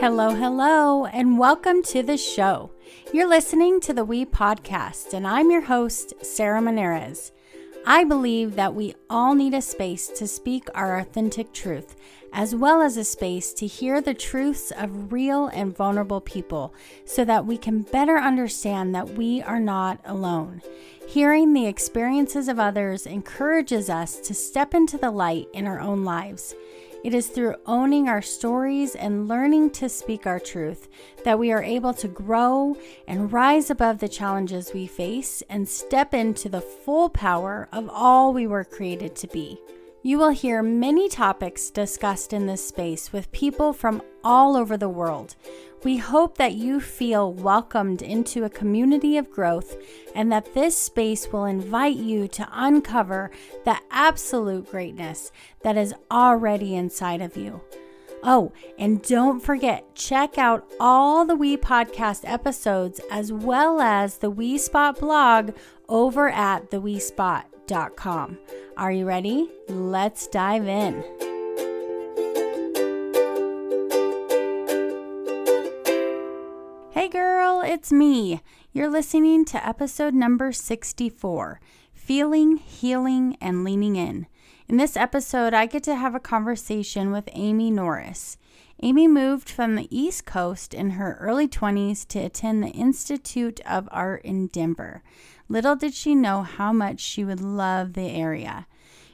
Hello, hello, and welcome to the show. You're listening to the We Podcast, and I'm your host, Sarah Monarez. I believe that we all need a space to speak our authentic truth, as well as a space to hear the truths of real and vulnerable people so that we can better understand that we are not alone. Hearing the experiences of others encourages us to step into the light in our own lives. It is through owning our stories and learning to speak our truth that we are able to grow and rise above the challenges we face and step into the full power of all we were created to be. You will hear many topics discussed in this space with people from all over the world. We hope that you feel welcomed into a community of growth and that this space will invite you to uncover the absolute greatness that is already inside of you. Oh, and don't forget, check out all the We Podcast episodes as well as the We Spot blog over at theWeSpot.com. Are you ready? Let's dive in. Hey girl, it's me. You're listening to episode number 64 Feeling, Healing, and Leaning In. In this episode, I get to have a conversation with Amy Norris. Amy moved from the East Coast in her early 20s to attend the Institute of Art in Denver. Little did she know how much she would love the area.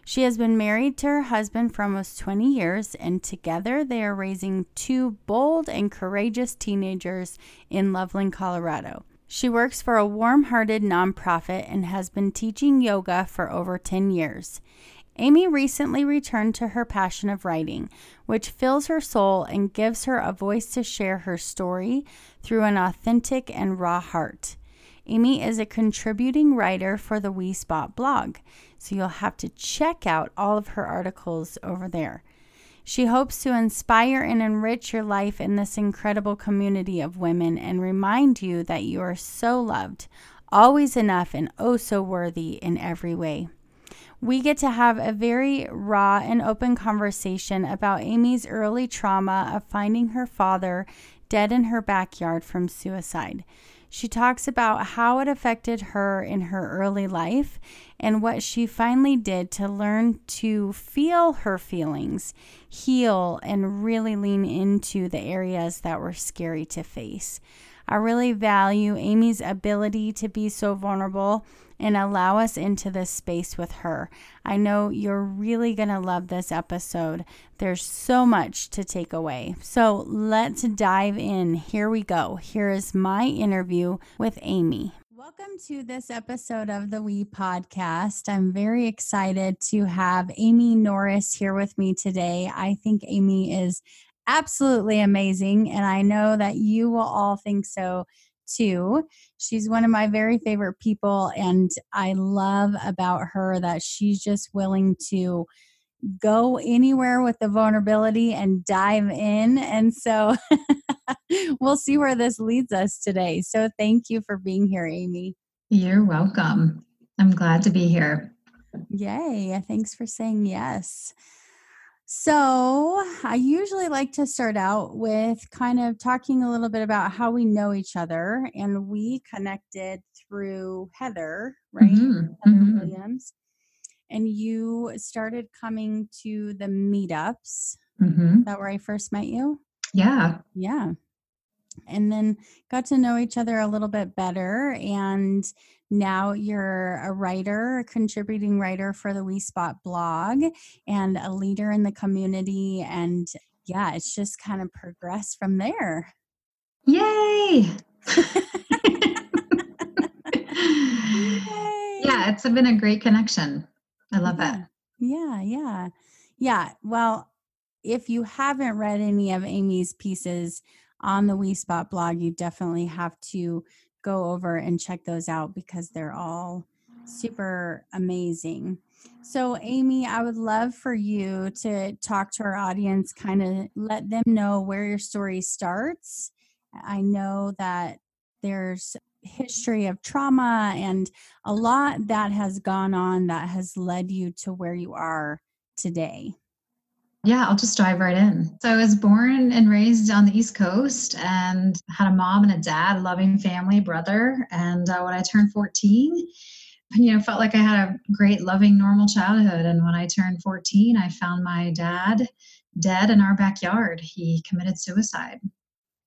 She has been married to her husband for almost 20 years, and together they are raising two bold and courageous teenagers in Loveland, Colorado. She works for a warm hearted nonprofit and has been teaching yoga for over 10 years. Amy recently returned to her passion of writing, which fills her soul and gives her a voice to share her story through an authentic and raw heart. Amy is a contributing writer for the We Spot blog, so you'll have to check out all of her articles over there. She hopes to inspire and enrich your life in this incredible community of women and remind you that you are so loved, always enough, and oh so worthy in every way we get to have a very raw and open conversation about Amy's early trauma of finding her father dead in her backyard from suicide. She talks about how it affected her in her early life and what she finally did to learn to feel her feelings, heal, and really lean into the areas that were scary to face. I really value Amy's ability to be so vulnerable and allow us into this space with her. I know you're really going to love this episode. There's so much to take away. So let's dive in. Here we go. Here is my interview with Amy. Welcome to this episode of the We Podcast. I'm very excited to have Amy Norris here with me today. I think Amy is absolutely amazing, and I know that you will all think so too. She's one of my very favorite people, and I love about her that she's just willing to go anywhere with the vulnerability and dive in. And so we'll see where this leads us today. So thank you for being here, Amy. You're welcome. I'm glad to be here. Yay. Thanks for saying yes. So, I usually like to start out with kind of talking a little bit about how we know each other. And we connected through Heather, right? Mm-hmm. Heather mm-hmm. Williams. And you started coming to the meetups. Mm-hmm. Is that where I first met you? Yeah. Yeah. And then got to know each other a little bit better. And now you're a writer, a contributing writer for the We Spot blog, and a leader in the community. And yeah, it's just kind of progressed from there. Yay! yeah, it's been a great connection. I love yeah. that. Yeah, yeah. Yeah. Well, if you haven't read any of Amy's pieces on the We Spot blog, you definitely have to go over and check those out because they're all super amazing. So, Amy, I would love for you to talk to our audience, kind of let them know where your story starts. I know that there's history of trauma and a lot that has gone on that has led you to where you are today. Yeah, I'll just dive right in. So I was born and raised on the East Coast and had a mom and a dad, loving family, brother. And uh, when I turned 14, you know, felt like I had a great, loving, normal childhood. And when I turned 14, I found my dad dead in our backyard. He committed suicide.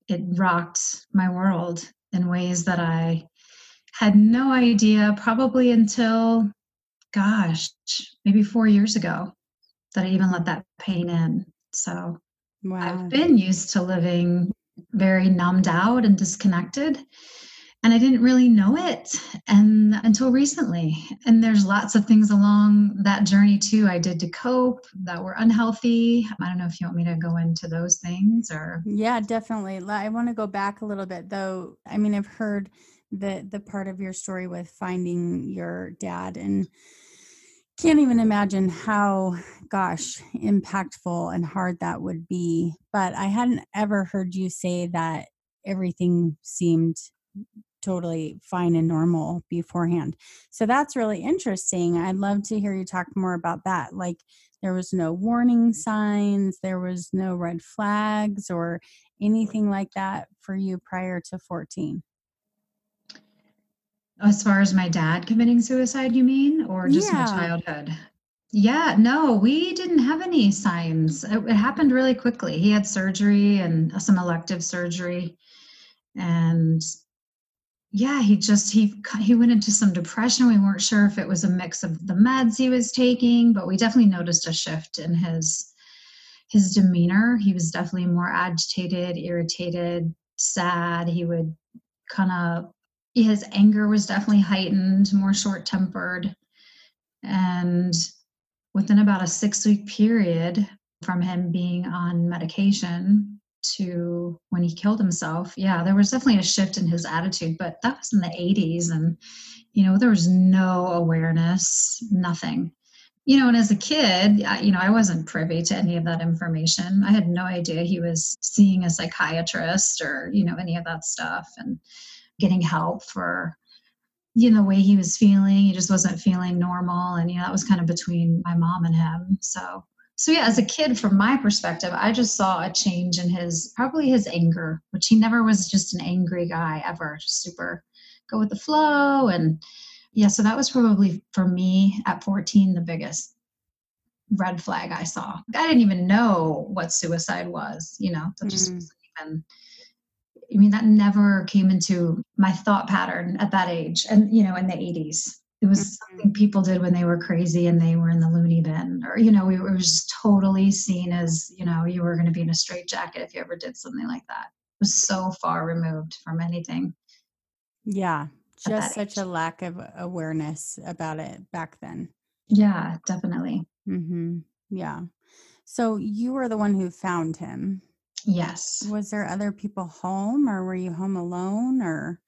It rocked my world in ways that I had no idea, probably until, gosh, maybe four years ago that I even let that pain in. So wow. I've been used to living very numbed out and disconnected. And I didn't really know it and until recently. And there's lots of things along that journey too I did to cope that were unhealthy. I don't know if you want me to go into those things or Yeah, definitely. I want to go back a little bit though. I mean, I've heard the the part of your story with finding your dad and can't even imagine how gosh impactful and hard that would be but i hadn't ever heard you say that everything seemed totally fine and normal beforehand so that's really interesting i'd love to hear you talk more about that like there was no warning signs there was no red flags or anything like that for you prior to 14 as far as my dad committing suicide, you mean, or just yeah. my childhood? Yeah, no, we didn't have any signs. It, it, happened really quickly. He had surgery and some elective surgery, and yeah, he just he he went into some depression. We weren't sure if it was a mix of the meds he was taking, but we definitely noticed a shift in his his demeanor. He was definitely more agitated, irritated, sad. He would kind of his anger was definitely heightened, more short tempered. And within about a six week period from him being on medication to when he killed himself, yeah, there was definitely a shift in his attitude, but that was in the 80s. And, you know, there was no awareness, nothing. You know, and as a kid, you know, I wasn't privy to any of that information. I had no idea he was seeing a psychiatrist or, you know, any of that stuff. And, getting help for you know the way he was feeling he just wasn't feeling normal and you know that was kind of between my mom and him so so yeah as a kid from my perspective i just saw a change in his probably his anger which he never was just an angry guy ever just super go with the flow and yeah so that was probably for me at 14 the biggest red flag i saw i didn't even know what suicide was you know that just mm. even I mean, that never came into my thought pattern at that age. And, you know, in the 80s, it was mm-hmm. something people did when they were crazy and they were in the loony bin, or, you know, we were just totally seen as, you know, you were going to be in a straitjacket if you ever did something like that. It was so far removed from anything. Yeah. Just such age. a lack of awareness about it back then. Yeah, definitely. Mm-hmm. Yeah. So you were the one who found him. Yes. Was there other people home or were you home alone or?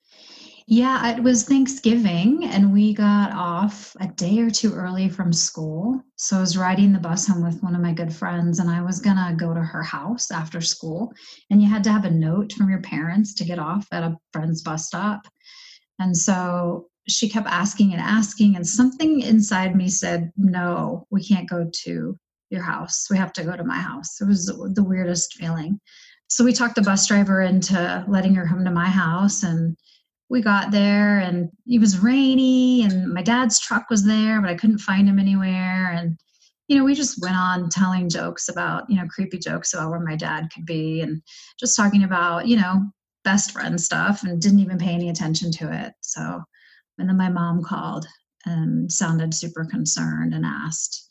Yeah, it was Thanksgiving and we got off a day or two early from school. So I was riding the bus home with one of my good friends and I was going to go to her house after school. And you had to have a note from your parents to get off at a friend's bus stop. And so she kept asking and asking, and something inside me said, No, we can't go to your house. We have to go to my house. It was the weirdest feeling. So we talked the bus driver into letting her come to my house and we got there and it was rainy and my dad's truck was there, but I couldn't find him anywhere. And, you know, we just went on telling jokes about, you know, creepy jokes about where my dad could be and just talking about, you know, best friend stuff and didn't even pay any attention to it. So, and then my mom called and sounded super concerned and asked,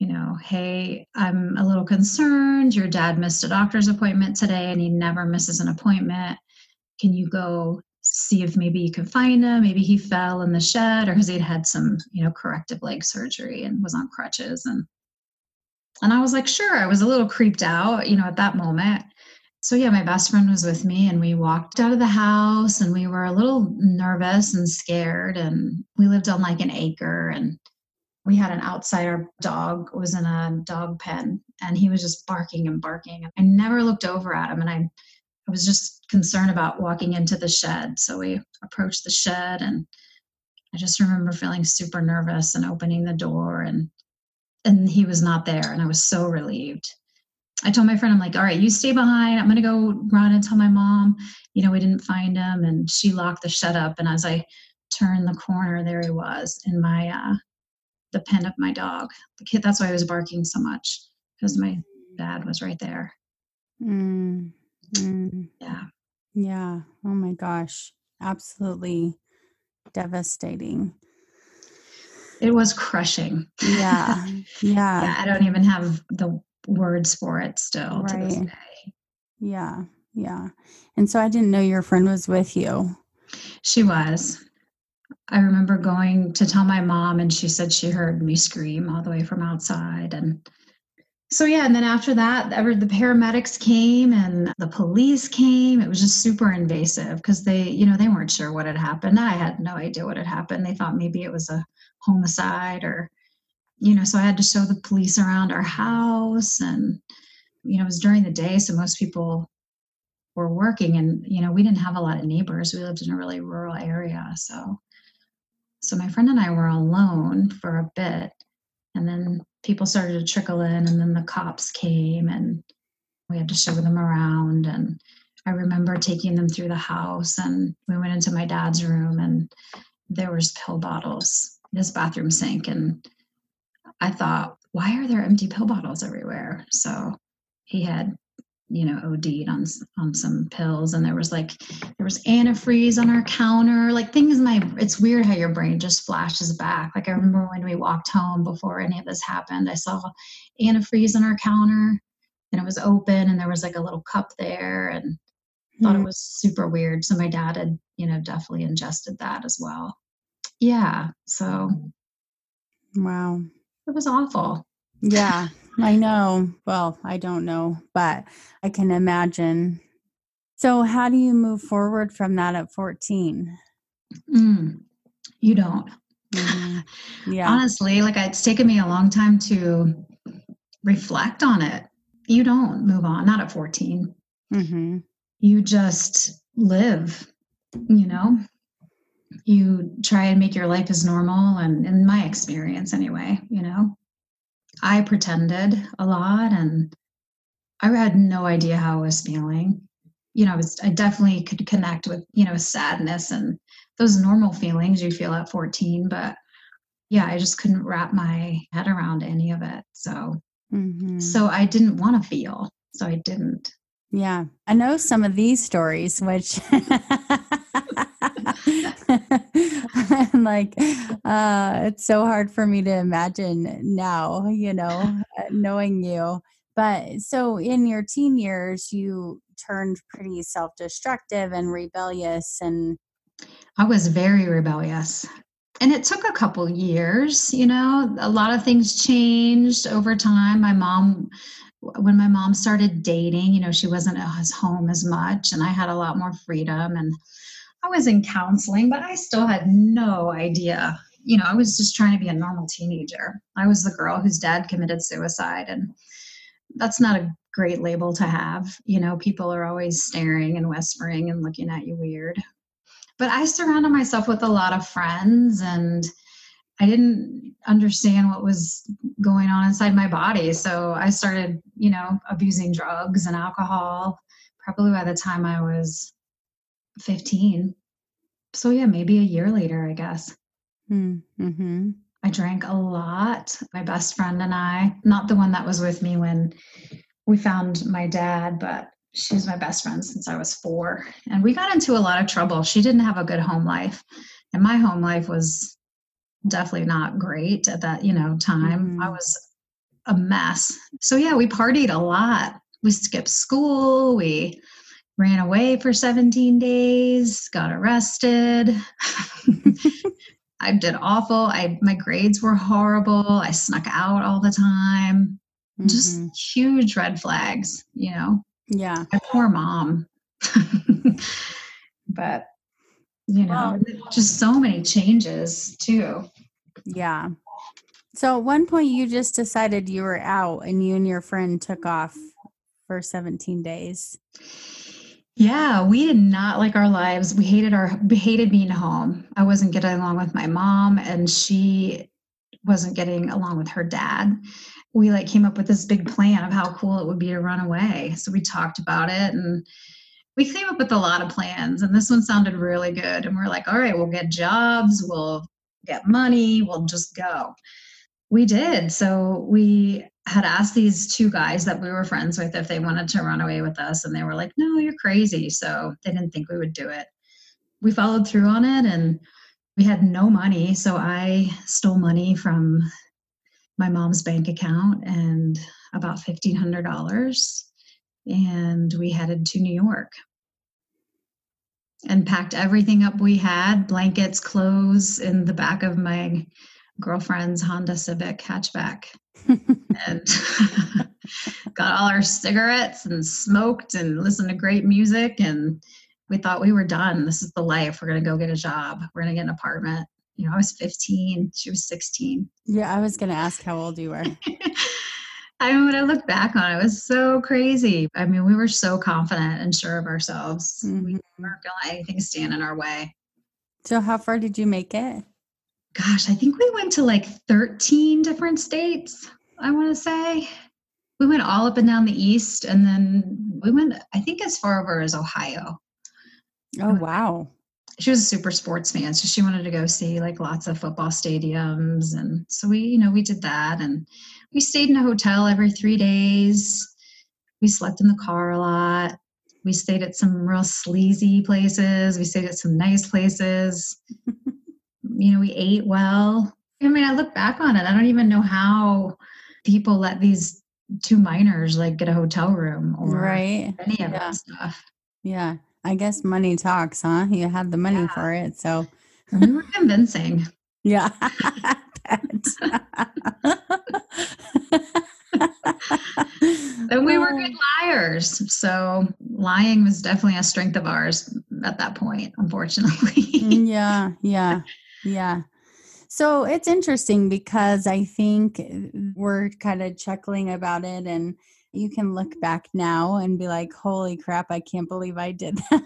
you know, hey, I'm a little concerned. Your dad missed a doctor's appointment today and he never misses an appointment. Can you go see if maybe you can find him? Maybe he fell in the shed or because he'd had some, you know, corrective leg surgery and was on crutches. And and I was like, sure. I was a little creeped out, you know, at that moment. So yeah, my best friend was with me and we walked out of the house and we were a little nervous and scared. And we lived on like an acre and we had an outsider dog was in a dog pen and he was just barking and barking i never looked over at him and i i was just concerned about walking into the shed so we approached the shed and i just remember feeling super nervous and opening the door and and he was not there. And I was so relieved. I told my friend, I'm like, all right, you stay behind. I'm to go run and tell my mom, you know, we didn't find him. And she locked the shed up. And as I turned the corner, there he was in my, uh, the pen of my dog. The kid, that's why I was barking so much because my dad was right there. Mm, mm. Yeah. Yeah. Oh my gosh. Absolutely devastating. It was crushing. Yeah. Yeah. yeah I don't even have the words for it still to this Right. day. Yeah. Yeah. And so I didn't know your friend was with you. She was. I remember going to tell my mom, and she said she heard me scream all the way from outside. And so, yeah, and then after that, ever the paramedics came and the police came. It was just super invasive because they, you know, they weren't sure what had happened. I had no idea what had happened. They thought maybe it was a homicide or, you know, so I had to show the police around our house. And, you know, it was during the day. So most people were working and you know we didn't have a lot of neighbors we lived in a really rural area so so my friend and i were alone for a bit and then people started to trickle in and then the cops came and we had to show them around. And i remember taking them through the house and we went into my dad's room and there was pill bottles. In his bathroom sink and i thought why are there empty pill bottles everywhere? So he had you know OD'd on on some pills. And there was like there was antifreeze on our counter like things my it's weird how your brain just flashes back. Like I remember when we walked home before any of this happened I saw antifreeze on our counter and it was open and there was like a little cup there and thought it Mm. was super weird. So my dad had you know definitely ingested that as well. Yeah so Wow. it was awful Yeah, I know. Well, I don't know, but I can imagine. So, how do you move forward from that at 14? Mm, you don't Mhm. Yeah. honestly like it's taken me a long time to reflect on it you don't move on not at 14 hmm you just live you know you try and make your life as normal and in my experience anyway you know i pretended a lot and i had no idea how i was feeling. You know i was i definitely could connect with you know sadness and those normal feelings you feel at 14 but yeah i just couldn't wrap my head around any of it so hmm so i didn't want to feel so i didn't. Yeah, I know some of these stories, which I'm like, uh, it's so hard for me to imagine now, you know, uh, knowing you. But so in your teen years, you turned pretty self destructive and rebellious. And I was very rebellious. And it took a couple years, you know, a lot of things changed over time. My mom, when my mom started dating, you know, she wasn't at home as much, and I had a lot more freedom. And I was in counseling, but I still had no idea. You know, I was just trying to be a normal teenager. I was the girl whose dad committed suicide, and that's not a great label to have. You know, people are always staring and whispering and looking at you weird but I surrounded myself with a lot of friends and I didn't understand what was going on inside my body. So I started, you know, abusing drugs and alcohol probably by the time I was 15. So yeah, maybe a year later, I guess. mm-hmm. I drank a lot. My best friend and I, not the one that was with me when we found my dad, but she's my best friend since I was four. And we got into a lot of trouble. She didn't have a good home life. And my home life was definitely not great at that, you know, time. I Mhm. was a mess. So yeah, we partied a lot. We skipped school. We ran away for 17 days, got arrested. I did awful. I my grades were horrible. I snuck out all the time. Just Mhm. huge red flags, you know. Yeah. My poor mom. but you know, just so many changes too. Yeah. So at one point you just decided you were out and you and your friend took off for 17 days. Yeah, we did not like our lives. We hated our we hated being home. I wasn't getting along with my mom and she wasn't getting along with her dad, we like came up with this big plan of how cool it would be to run away. So we talked about it and we came up with a lot of plans and this one sounded really good and we're like all right we'll get jobs we'll get money we'll just go we did. So we had asked these two guys that we were friends with if they wanted to run away with us and they were like no you're crazy. So they didn't think we would do it. We followed through on it and we had no money so i stole money from my mom's bank account and about $1500 and we headed to New York. And packed everything up we had blankets, clothes in the back of my girlfriend's Honda Civic hatchback. and got all our cigarettes and smoked and listened to great music. And we thought we were done. This is the life. We're going to go get a job. We're going to get an apartment. You know, I was 15, she was 16. Yeah, I was going to ask how old you were. I mean, when I look back on it, it was so crazy. I mean, we were so confident and sure of ourselves. Mm-hmm. We weren't going to let anything stand in our way. So, how far did you make it? Gosh, I think we went to like 13 different states, I want to say. We went all up and down the East, and then we went, I think, as far over as Ohio. Oh, wow. She was a super sports fan, so she wanted to go see like lots of football stadiums. And so we, you know, we did that. And we stayed in a hotel every three days. We slept in the car a lot. We stayed at some real sleazy places. We stayed at some nice places. you know, we ate well. I mean, I look back on it. I don't even know how people let these two minors like get a hotel room or right. any of yeah. that stuff. Yeah. I guess money talks, huh? You had the money yeah. for it. So we were convincing. Yeah. and we were good liars. So lying was definitely a strength of ours at that point, unfortunately. Mm, yeah, yeah, yeah. So it's interesting because I think we're kind of chuckling about it and you can look back now and be like, holy crap, I can't believe I did that.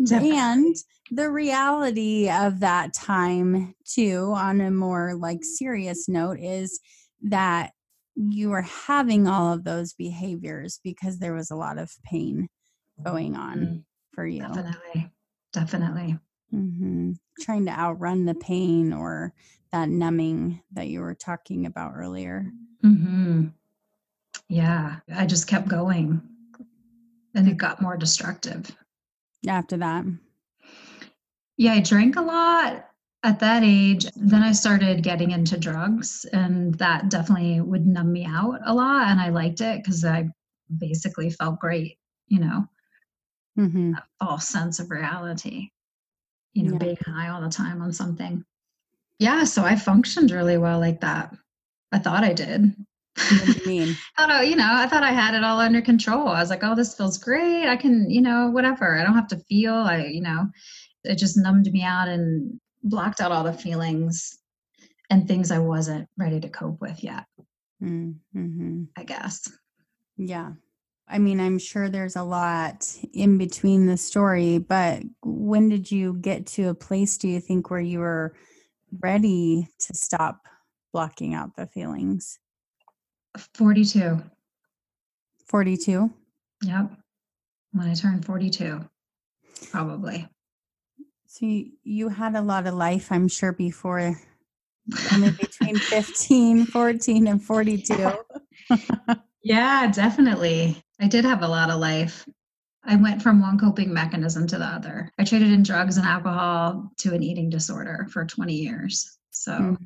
and the reality of that time too on a more like serious note is that you were having all of those behaviors because there was a lot of pain going on mm-hmm. for you definitely definitely mm-hmm. trying to outrun the pain or that numbing that you were talking about earlier mm-hmm. yeah i just kept going and it got more destructive after that yeah, I drank a lot at that age. Then I started getting into drugs, and that definitely would numb me out a lot. And I liked it because I basically felt great, you know, mm-hmm. false sense of reality, you know, yeah. being high all the time on something. Yeah, so I functioned really well like that. I thought I did. What do you mean? I don't you know, I thought I had it all under control. I was like, oh, this feels great. I can, you know, whatever. I don't have to feel. I, you know, it just numbed me out and blocked out all the feelings and things I wasn't ready to cope with yet. Mm-hmm. I guess. Yeah. I mean, I'm sure there's a lot in between the story, but when did you get to a place, do you think, where you were ready to stop blocking out the feelings? 42. 42? Yep. When I turned 42, probably. So you, you had a lot of life, I'm sure, before only between 15, 14, and 42. yeah, definitely. I did have a lot of life. I went from one coping mechanism to the other. I traded in drugs and alcohol to an eating disorder for 20 years. So mm-hmm.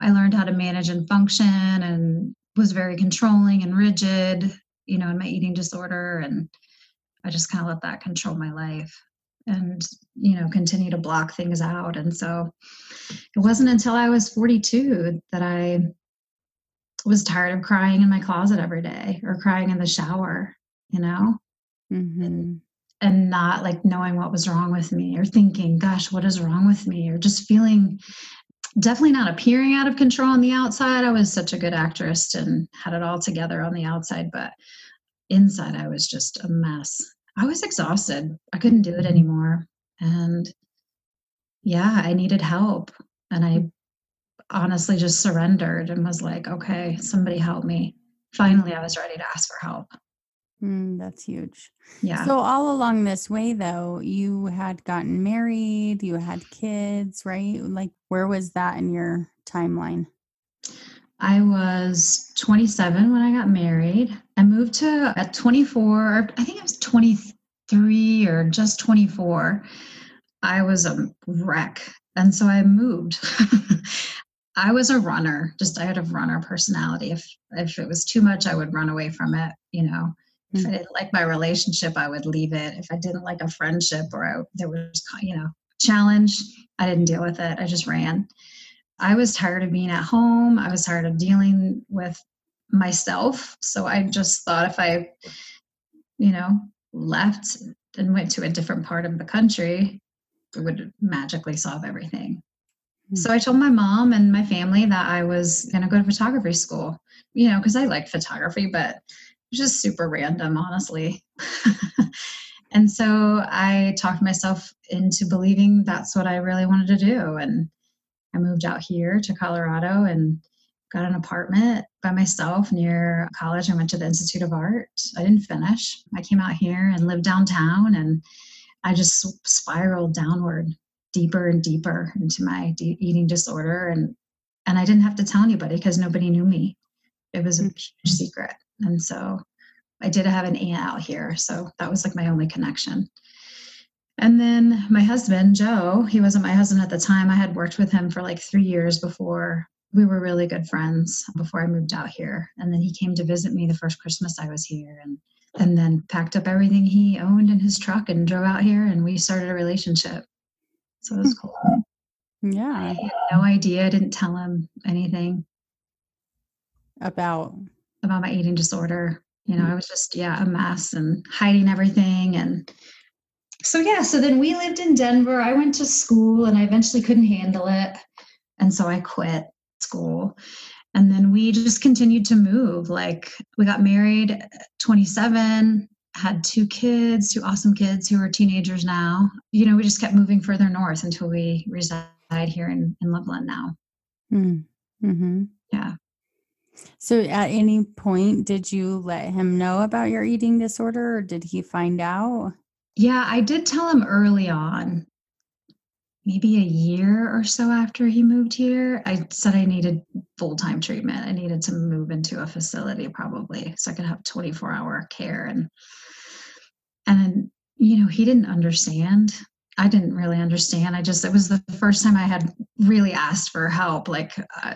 I learned how to manage and function and was very controlling and rigid, you know, in my eating disorder. And I just kind of let that control my life and you know continue to block things out and so it wasn't until i was 42 that i was tired of crying in my closet every day or crying in the shower you know mm-hmm. and, and not like knowing what was wrong with me or thinking gosh what is wrong with me or just feeling definitely not appearing out of control on the outside i was such a good actress and had it all together on the outside but inside i was just a mess I was exhausted. I couldn't do it anymore. And yeah, I needed help. And I honestly just surrendered and was like, okay, somebody help me. Finally, I was ready to ask for help. Mm, that's huge. Yeah. So, all along this way, though, you had gotten married, you had kids, right? Like, where was that in your timeline? I was 27 when I got married. I moved to at 24, I think I was 23 or just 24. I was a wreck. And so I moved. I was a runner, just I had a runner personality. If if it was too much, I would run away from it, you know. If I hmm. didn't like my relationship, I would leave it. If I didn't like a friendship or I, there was, you know, challenge, I didn't deal with it. I just ran. I was tired of being at home. I was tired of dealing with myself. So I just thought if I, you know, left and went to a different part of the country, it would magically solve everything. So hmm. I told my mom and my family that I was going to go to photography school, you know, because I like photography, but it was just super random, honestly. and so I talked myself into believing that's what I really wanted to do. And I moved out here to Colorado and got an apartment by myself near college. I went to the Institute of Art. I didn't finish. I came out here and lived downtown and I just spiraled downward deeper and deeper into my de- eating disorder and and I didn't have to tell anybody because nobody knew me. It was a mm. huge secret. And so I did have an aunt out here. So that was like my only connection. And then my husband, Joe, he wasn't my husband at the time. I had worked with him for like three years before we were really good friends before I moved out here. And then he came to visit me the first Christmas I was here and and then packed up everything he owned in his truck and drove out here and we started a relationship. So it was cool. Yeah. I had no idea. I didn't tell him anything about about my eating disorder. You know, mm. I was just, yeah, a mess and hiding everything. And so, yeah, so then we lived in Denver. I went to school and I eventually couldn't handle it. And so I quit school. And then we just continued to move. Like, we got married uh, 27, had two kids, two awesome kids who are teenagers now. You know, we just kept moving further north until we reside here in, in Loveland now. Mm. Mm-hmm. Yeah. So, at any point, did you let him know about your eating disorder or did he find out? Yeah, I did tell him early on, maybe a year or so after he moved here. I said I needed full time treatment. I needed to move into a facility probably so I could have 24 hour care. And, and, you know, he didn't understand. I didn't really understand. I just, it was the first time I had really asked for help. Like, uh,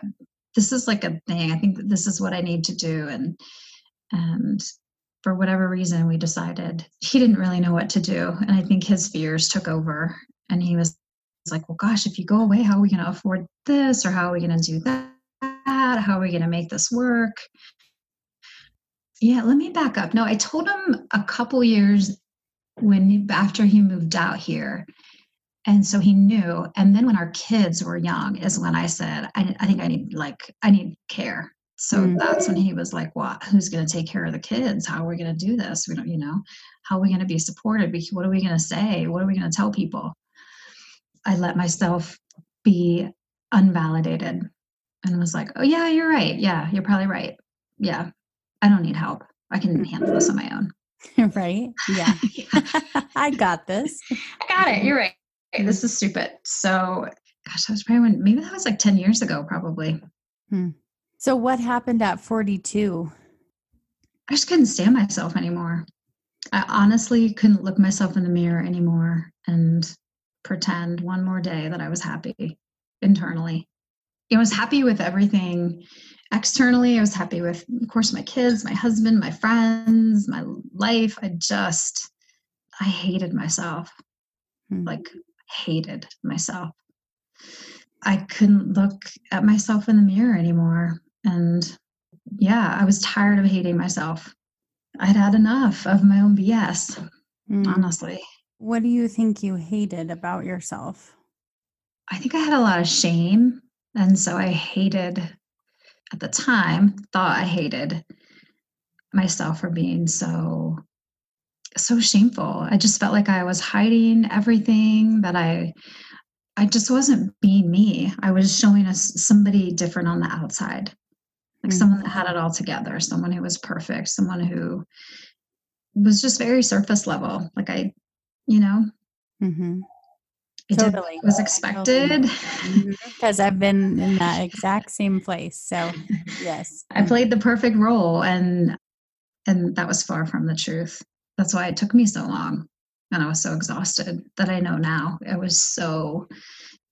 this is like a thing. I think this is what I need to do. And and for whatever reason we decided he didn't really know what to do. And I think his fears took over and he was like, Well gosh, if you go away, how are we gonna afford this or how are we gonna do that? How are we gonna make this work? Yeah, let me back up. No, I told him a couple years when after he moved out here. And so he knew and then when our kids were young is when i said i, I think i need like i need care. So mm. that's when he was like what who's going to take care of the kids? How are we going to do this? We don't you know how are we going to be supported? What are we going to say? What are we going to tell people? I let myself be unvalidated and was like oh yeah you're right. Yeah you're probably right. Yeah i don't need help. I can handle this on my own right yeah, i got this i got it you're right this is stupid. So, gosh, that was probably when, maybe that was like 10 years ago, probably. Hmm. So, what happened at 42? I just couldn't stand myself anymore. I honestly couldn't look myself in the mirror anymore and pretend one more day that I was happy internally. I was happy with everything externally. I was happy with, of course, my kids, my husband, my friends, my life. I just, I hated myself. Hmm. Like hated myself. I couldn't look at myself in the mirror anymore. And yeah, I was tired of hating myself. I'd had enough of my own BS, mm. honestly. What do you think you hated about yourself? I think I had a lot of shame. And so I hated, at the time, thought I hated myself for being so so shameful. I just felt like I was hiding everything that I I just wasn't being me. I was showing us somebody different on the outside, like mm-hmm. someone that had it all together, someone who was perfect, someone who was just very surface level. Like I, you know, mm-hmm. It totally. was expected because totally. I've been in that exact same place. So yes, I played the perfect role, and and that was far from the truth. That's why it took me so long and I was so exhausted that I know now. It was so,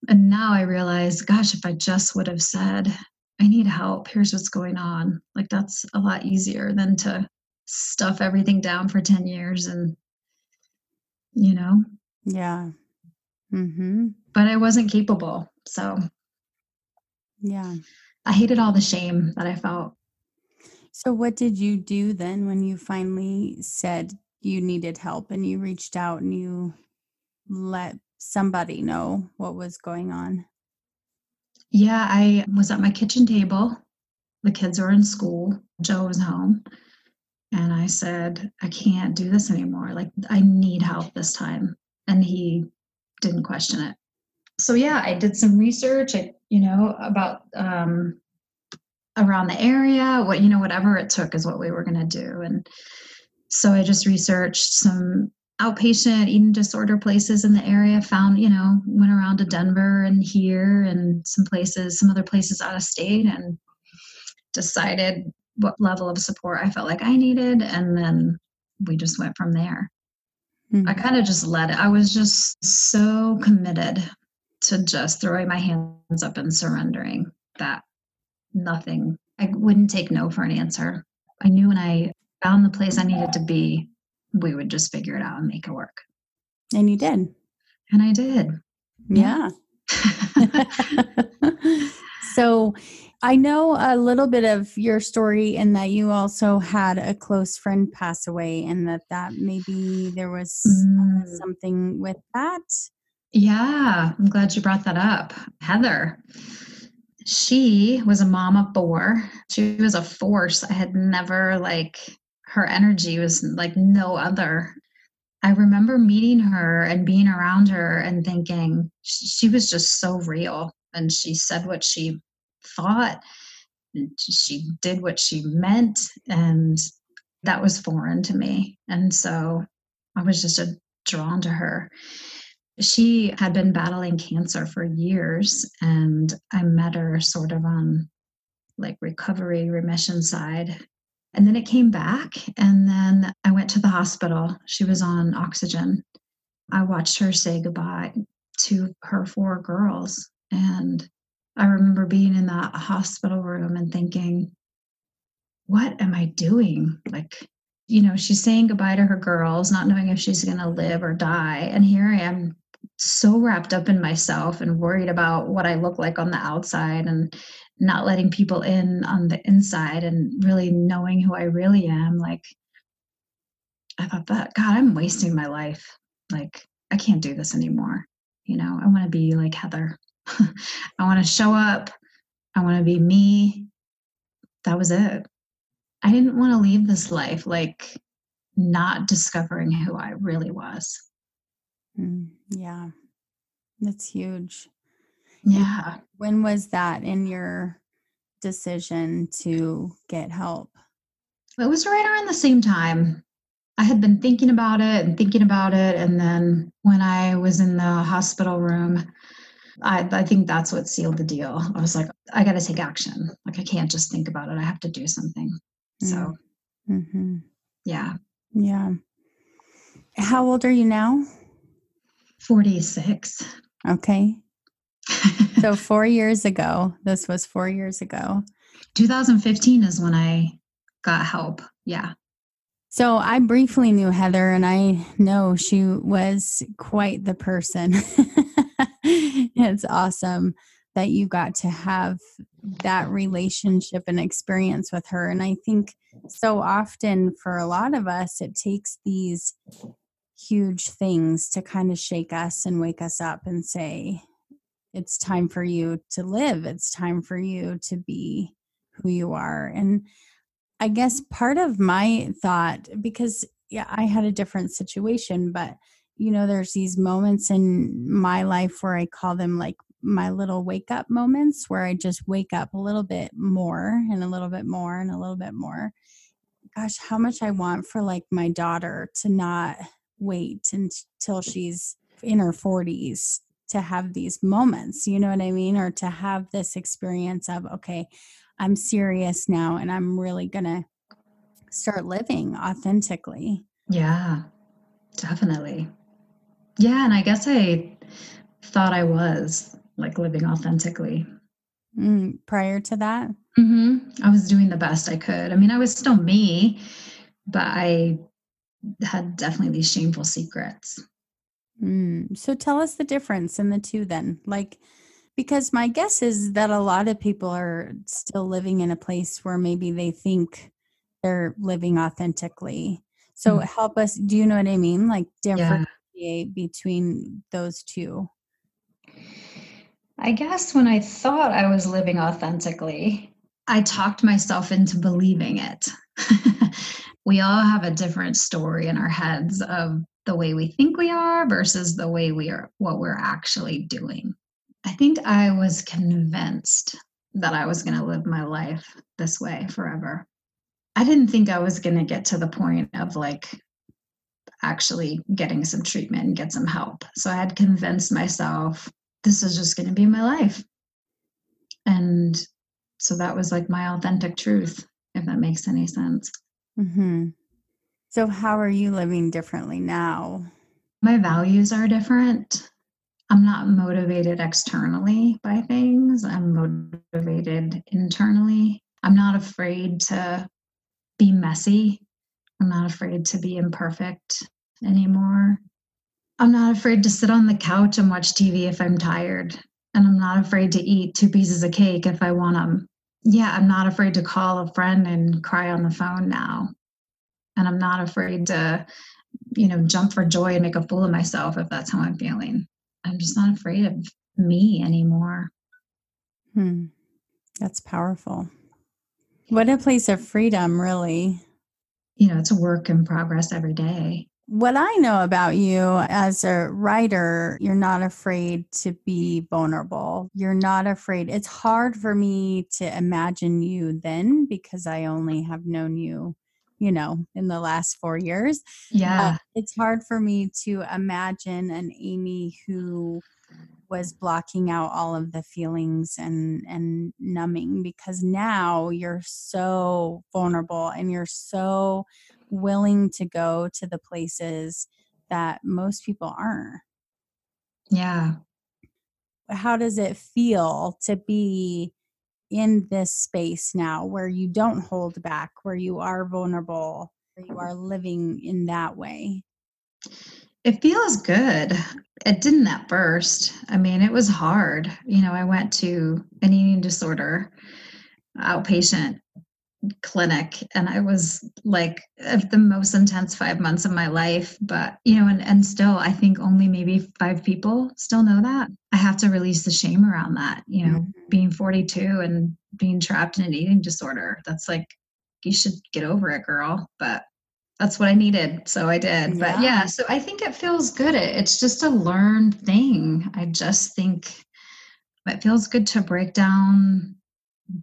and now I realize, gosh, if I just would have said, I need help, here's what's going on, like that's a lot easier than to stuff everything down for 10 years and, you know? Yeah. Mm-hmm. But I wasn't capable. So, yeah. I hated all the shame that I felt. So, what did you do then when you finally said, you needed help and you reached out and you let somebody know what was going on? Yeah, I was at my kitchen table. The kids were in school. Joe was home. And I said, I can't do this anymore. Like, I need help this time. And he didn't question it. So, yeah, I did some research, I, you know, about um, around the area, what, you know, whatever it took is what we were going to do. And so I just researched some outpatient eating disorder places in the area, found, you know, went around to Denver and here and some places, some other places out of state, and decided what level of support I felt like I needed. And then we just went from there. Mm-hmm. I kind of just let it. I was just so committed to just throwing my hands up and surrendering that nothing, I wouldn't take no for an answer. I knew when I found the place I needed to be, we would just figure it out and make it work. And you did. And I did. Yeah. so I know a little bit of your story in that you also had a close friend pass away and that that maybe there was mm. something with that. Yeah, I'm glad you brought that up. Heather she was a mom of four. She was a force. I had never like her energy was like no other. I remember meeting her and being around her and thinking she was just so real. And she said what she thought, she did what she meant. And that was foreign to me. And so I was just drawn to her. She had been battling cancer for years, and I met her sort of on like recovery remission side and then it came back, and then I went to the hospital. She was on oxygen. I watched her say goodbye to her four girls. And I remember being in that hospital room and thinking, what am I doing? Like, you know, she's saying goodbye to her girls, not knowing if she's going to live or die. And here I am so wrapped up in myself and worried about what I look like on the outside and not letting people in on the inside and really knowing who I really am. Like, I thought that, God, I'm wasting my life. Like, I can't do this anymore. You know, I want to be like Heather. I want to show up. I want to be me. That was it. I didn't want to leave this life like not discovering who I really was. Mm, yeah, that's huge. Yeah. When was that in your decision to get help? It was right around the same time. I had been thinking about it and thinking about it. And then when I was in the hospital room, I, I think that's what sealed the deal. I was like, I got to take action. Like, I can't just think about it. I have to do something. So, mm-hmm. yeah. Yeah. How old are you now? 46. Okay so four years ago, this was four years ago. 2015 is when I got help. Yeah. So I briefly knew Heather, and I know she was quite the person. it's awesome that you got to have that relationship and experience with her. And I think so often for a lot of us, it takes these huge things to kind of shake us and wake us up and say, it's time for you to live it's time for you to be who you are and i guess part of my thought because yeah i had a different situation but you know, there's these moments in my life where I call them like my little wake up moments where I just wake up a little bit more and a little bit more and a little bit more. Gosh, how much I want for like my daughter to not wait until she's in her 40s to have these moments, you know what I mean? Or to have this experience of, okay, I'm serious now and I'm really going to start living authentically. Yeah, definitely. Yeah. And I guess I thought I was like living authentically. Mm, prior to that? Mm-hmm. I was doing the best I could. I mean, I was still me, but I had definitely these shameful secrets. Mm. So tell us the difference in the two then. Like, because my guess is that a lot of people are still living in a place where maybe they think they're living authentically. So mm. help us, do you know what I mean? Like differentiate yeah. Between those two. I guess when I thought I was living authentically, I talked myself into believing it. we all have a different story in our heads of the way we think we are versus the way we are what we're actually doing. I think I was convinced that I was going to live my life this way forever. I didn't think I was going to get to the point of like actually getting some treatment and get some help. So I had convinced myself this is just going to be my life. And so that was like my authentic truth, if that makes any sense. Mm-hmm. So, how are you living differently now? My values are different. I'm not motivated externally by things, I'm motivated internally. I'm not afraid to be messy. I'm not afraid to be imperfect anymore. I'm not afraid to sit on the couch and watch TV if I'm tired. And I'm not afraid to eat two pieces of cake if I want them. Yeah, I'm not afraid to call a friend and cry on the phone now and i'm not afraid to you know jump for joy and make a fool of myself if that's how i'm feeling i'm just not afraid of me anymore hmm. that's powerful what a place of freedom really you know it's a work in progress every day what I know about you as a writer, you're not afraid to be vulnerable. You're not afraid. It's hard for me to imagine you then because I only have known you you know, in the last four years. Yeah. it's hard for me to imagine an Amy who was blocking out all of the feelings and and numbing because now you're so vulnerable and you're so willing to go to the places that most people aren't. Yeah. How does it feel to be in this space now where you don't hold back, where you are vulnerable, where you are living in that way? It feels good. It didn't at first. I mean, it was hard. You know, I went to an eating disorder outpatient clinic and i was like the most intense five months of my life but you know and, and still i think only maybe five people still know that i have to release the shame around that you know mm-hmm. being 42 and being trapped in an eating disorder that's like you should get over it girl but that's what i needed so i did yeah. but yeah so i think it feels good it's just a learned thing i just think it feels good to break down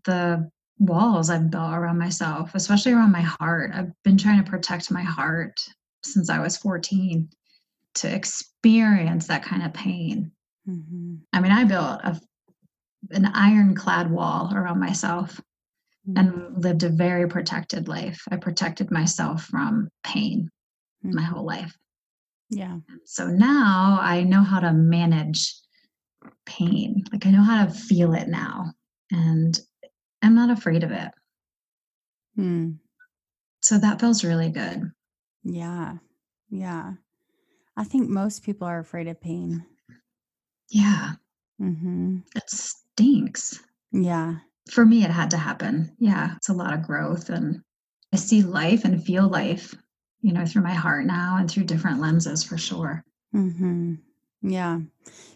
the walls I've built around myself, especially around my heart. I've been trying to protect my heart since I was 14 to experience that kind of pain. Mm-hmm. I mean, I built a, an ironclad wall around myself. And lived a very protected life. I protected myself from pain mm-hmm. my whole life. Yeah. So now I know how to manage pain. Like I know how to feel it now. And I'm not afraid of it. Hmm. So that feels really good. Yeah. Yeah. I think most people are afraid of pain. Yeah. Mm-hmm. It stinks. Yeah. For me, it had to happen. Yeah. It's a lot of growth. And I see life and feel life, you know, through my heart now and through different lenses for sure. Mm-hmm. Yeah.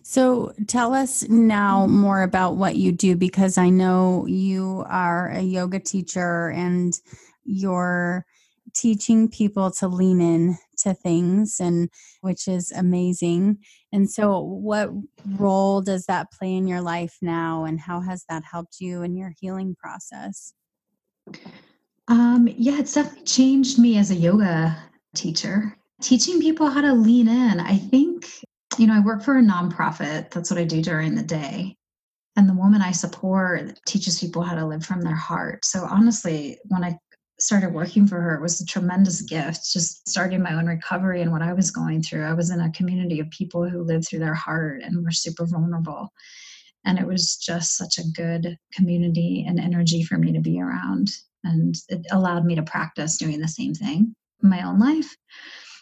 So tell us now more about what you do because I know you are a yoga teacher and you're teaching people to lean in to things and which is amazing. And so what role does that play in your life now and how has that helped you in your healing process? Um, yeah, it's definitely changed me as a yoga teacher. Teaching people how to lean in. I think, you know, I work for a nonprofit. That's what I do during the day. And the woman I support teaches people how to live from their heart. So honestly, when I started working for her, was a tremendous gift. Just starting my own recovery and what I was going through. I was in a community of people who lived through their heart and were super vulnerable. And it was just such a good community and energy for me to be around and it allowed me to practice doing the same thing in my own life.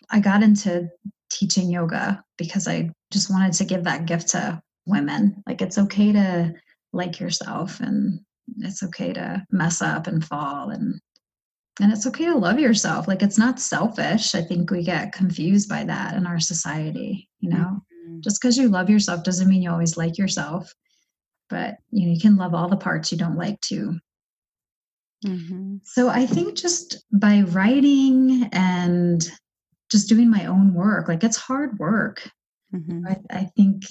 I got into teaching yoga because I just wanted to give that gift to women. Like it's okay to like yourself and it's okay to mess up and fall and and it's okay to love yourself. Like it's not selfish. I think we get confused by that in our society, you know. Mm-hmm. Just because you love yourself doesn't mean you always like yourself. But you know, you can love all the parts you don't like too. Mm-hmm. So I think just by writing and just doing my own work, like it's hard work. Mm-hmm. I, I think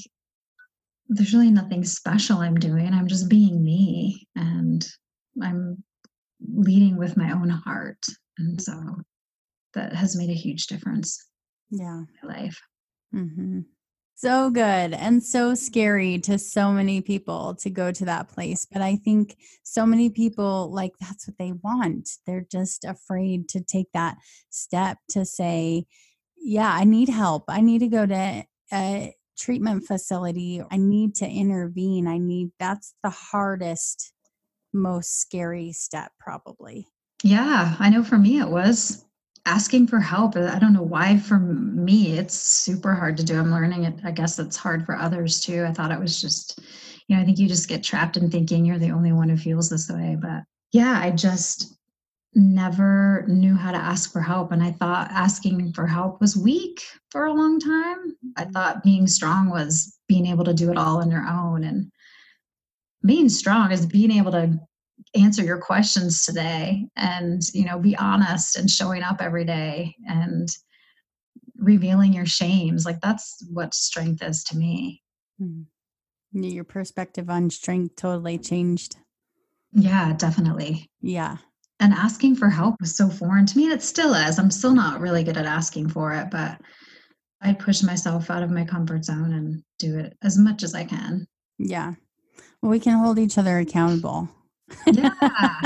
there's really nothing special I'm doing. I'm just being me and I'm leading with my own heart. And so that has made a huge difference. Yeah. In my life. Mm-hmm so good and so scary to so many people to go to that place. But I think so many people like that's what they want. They're just afraid to take that step to say, yeah, I need help. I need to go to a treatment facility. I need to intervene. I need that's the hardest, most scary step, probably. Yeah, I know for me it was asking for help i don't know why for me it's super hard to do i'm learning it i guess it's hard for others too i thought it was just you know i think you just get trapped in thinking you're the only one who feels this way but yeah i just never knew how to ask for help and i thought asking for help was weak for a long time i mm-hmm. thought being strong was being able to do it all on your own and being strong is being able to answer your questions today and you know be honest and showing up every day and revealing your shames. Like that's what strength is to me. Mm. your perspective on strength totally changed. Yeah definitely. Yeah. And asking for help was so foreign to me and it still is. I'm still not really good at asking for it but i push myself out of my comfort zone and do it as much as i can. Yeah well we can hold each other accountable yeah.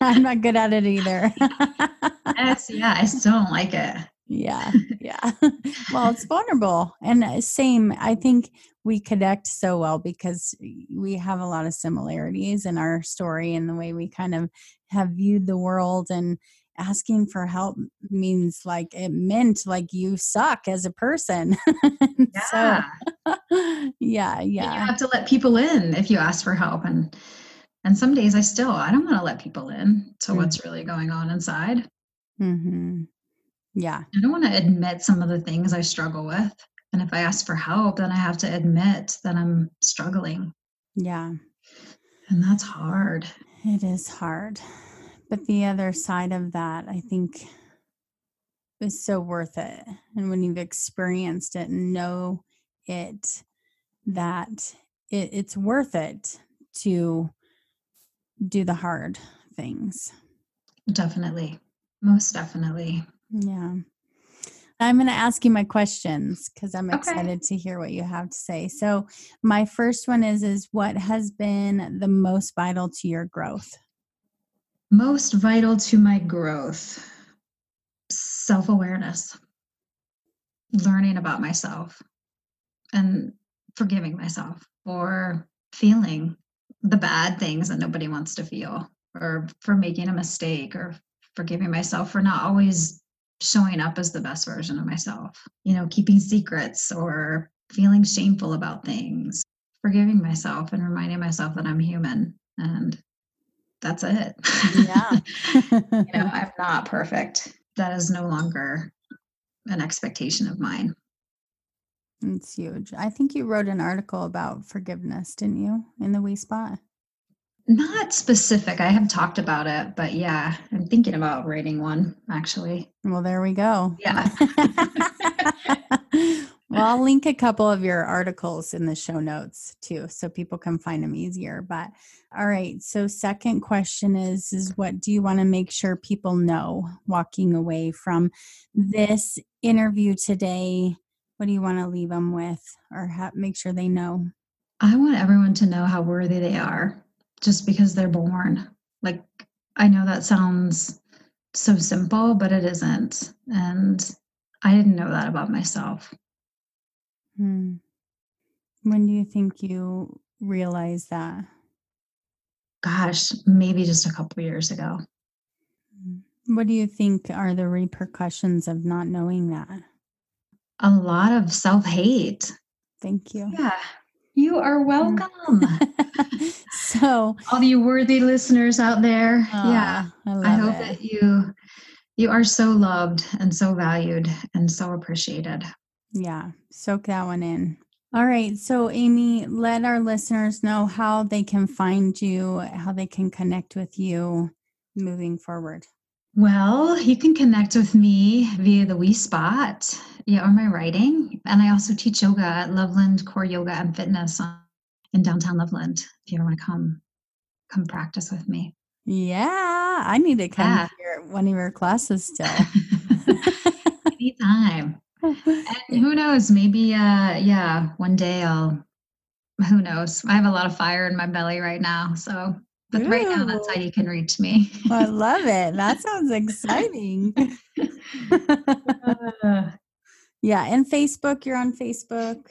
I'm not good at it either. yes, yeah, I still don't like it. Yeah, yeah. well, it's vulnerable. And uh, same, I think we connect so well because we have a lot of similarities in our story and the way we kind of have viewed the world and asking for help means like it meant like you suck as a person. yeah. so yeah, yeah. And you have to let people in if you ask for help and and some days i still i don't want to let people in to mm-hmm. what's really going on inside mm-hmm. yeah i don't want to admit some of the things i struggle with and if i ask for help then i have to admit that i'm struggling yeah and that's hard it is hard but the other side of that i think is so worth it and when you've experienced it and know it that it, it's worth it to do the hard things. Definitely. Most definitely. Yeah. I'm going to ask you my questions because I'm okay. excited to hear what you have to say. So, my first one is is what has been the most vital to your growth? Most vital to my growth. Self-awareness. Learning about myself and forgiving myself for feeling the bad things that nobody wants to feel or for making a mistake or forgiving myself for not always showing up as the best version of myself you know keeping secrets or feeling shameful about things forgiving myself and reminding myself that i'm human and that's it yeah you know i'm not perfect that is no longer an expectation of mine it's huge. I think you wrote an article about forgiveness, didn't you, in the We Spot? Not specific. I have talked about it, but yeah, I'm thinking about writing one actually. Well, there we go. Yeah. well, I'll link a couple of your articles in the show notes too, so people can find them easier. But all right, so second question is is what do you want to make sure people know walking away from this interview today? What do you want to leave them with, or have, make sure they know? I want everyone to know how worthy they are just because they're born. Like, I know that sounds so simple, but it isn't. And I didn't know that about myself. Hmm. When do you think you realized that? Gosh, maybe just a couple years ago. Hmm. What do you think are the repercussions of not knowing that? A lot of self hate. Thank you. Yeah. You are mm. welcome. so, all you worthy listeners out there, yeah, I, I hope it. that you you are so loved and so valued and so appreciated. Yeah, soak that one in. All right. So, Amy, let our listeners know how they can find you, how they can connect with you moving forward. Well, you can connect with me via the We Spot, yeah, or my writing. And I also teach yoga at Loveland Core Yoga and Fitness in downtown Loveland. If you ever want to come, come practice with me. Yeah, I need to come yeah. here one of your classes still. Anytime. And who knows? Maybe, uh, yeah, one day I'll. Who knows? I have a lot of fire in my belly right now, so but Ooh. right now, that's how you can reach me. I love it. That sounds exciting. yeah. And Facebook, you're on Facebook.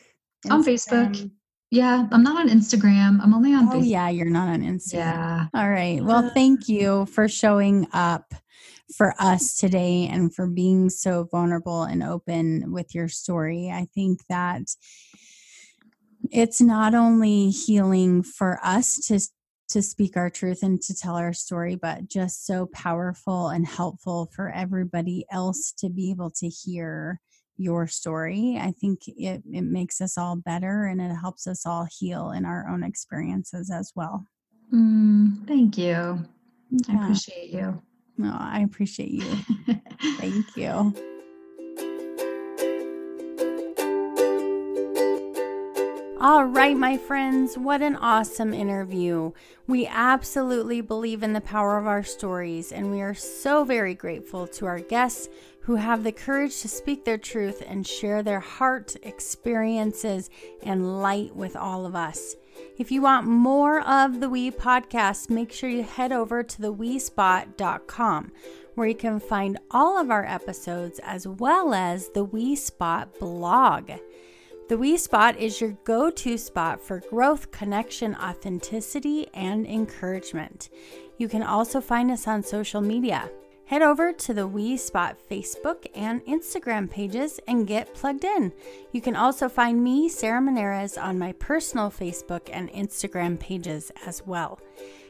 Instagram. On Facebook. Yeah. I'm not on Instagram. I'm only on oh, Facebook. yeah. You're not on Instagram. Yeah. All right. Well, thank you for showing up for us today and for being so vulnerable and open with your story. I think that it's not only healing for us to to speak our truth and to tell our story, but just so powerful and helpful for everybody else to be able to hear your story. I think it, it makes us all better and it helps us all heal in our own experiences as well. Mm, thank you. Yeah. I appreciate you. No, I appreciate you. thank you. All right, my friends, what an awesome interview. We absolutely believe in the power of our stories, and we are so very grateful to our guests who have the courage to speak their truth and share their heart, experiences, and light with all of us. If you want more of the We podcast, make sure you head over to thewespot.com where you can find all of our episodes as well as the We Spot blog. The We Spot is your go to spot for growth, connection, authenticity, and encouragement. You can also find us on social media. Head over to the We Spot Facebook and Instagram pages and get plugged in. You can also find me, Sarah Menares, on my personal Facebook and Instagram pages as well.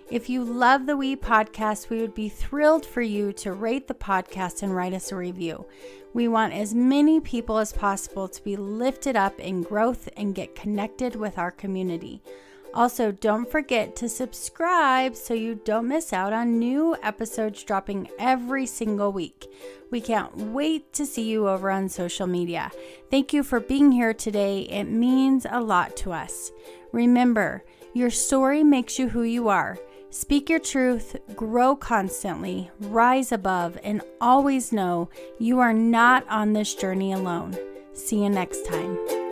If you love the We podcast, we would be thrilled for you to rate the podcast and write us a review. We want as many people as possible to be lifted up in growth and get connected with our community. Also, don't forget to subscribe so you don't miss out on new episodes dropping every single week. We can't wait to see you over on social media. Thank you for being here today. It means a lot to us. Remember, your story makes you who you are. Speak your truth, grow constantly, rise above, and always know you are not on this journey alone. See you next time.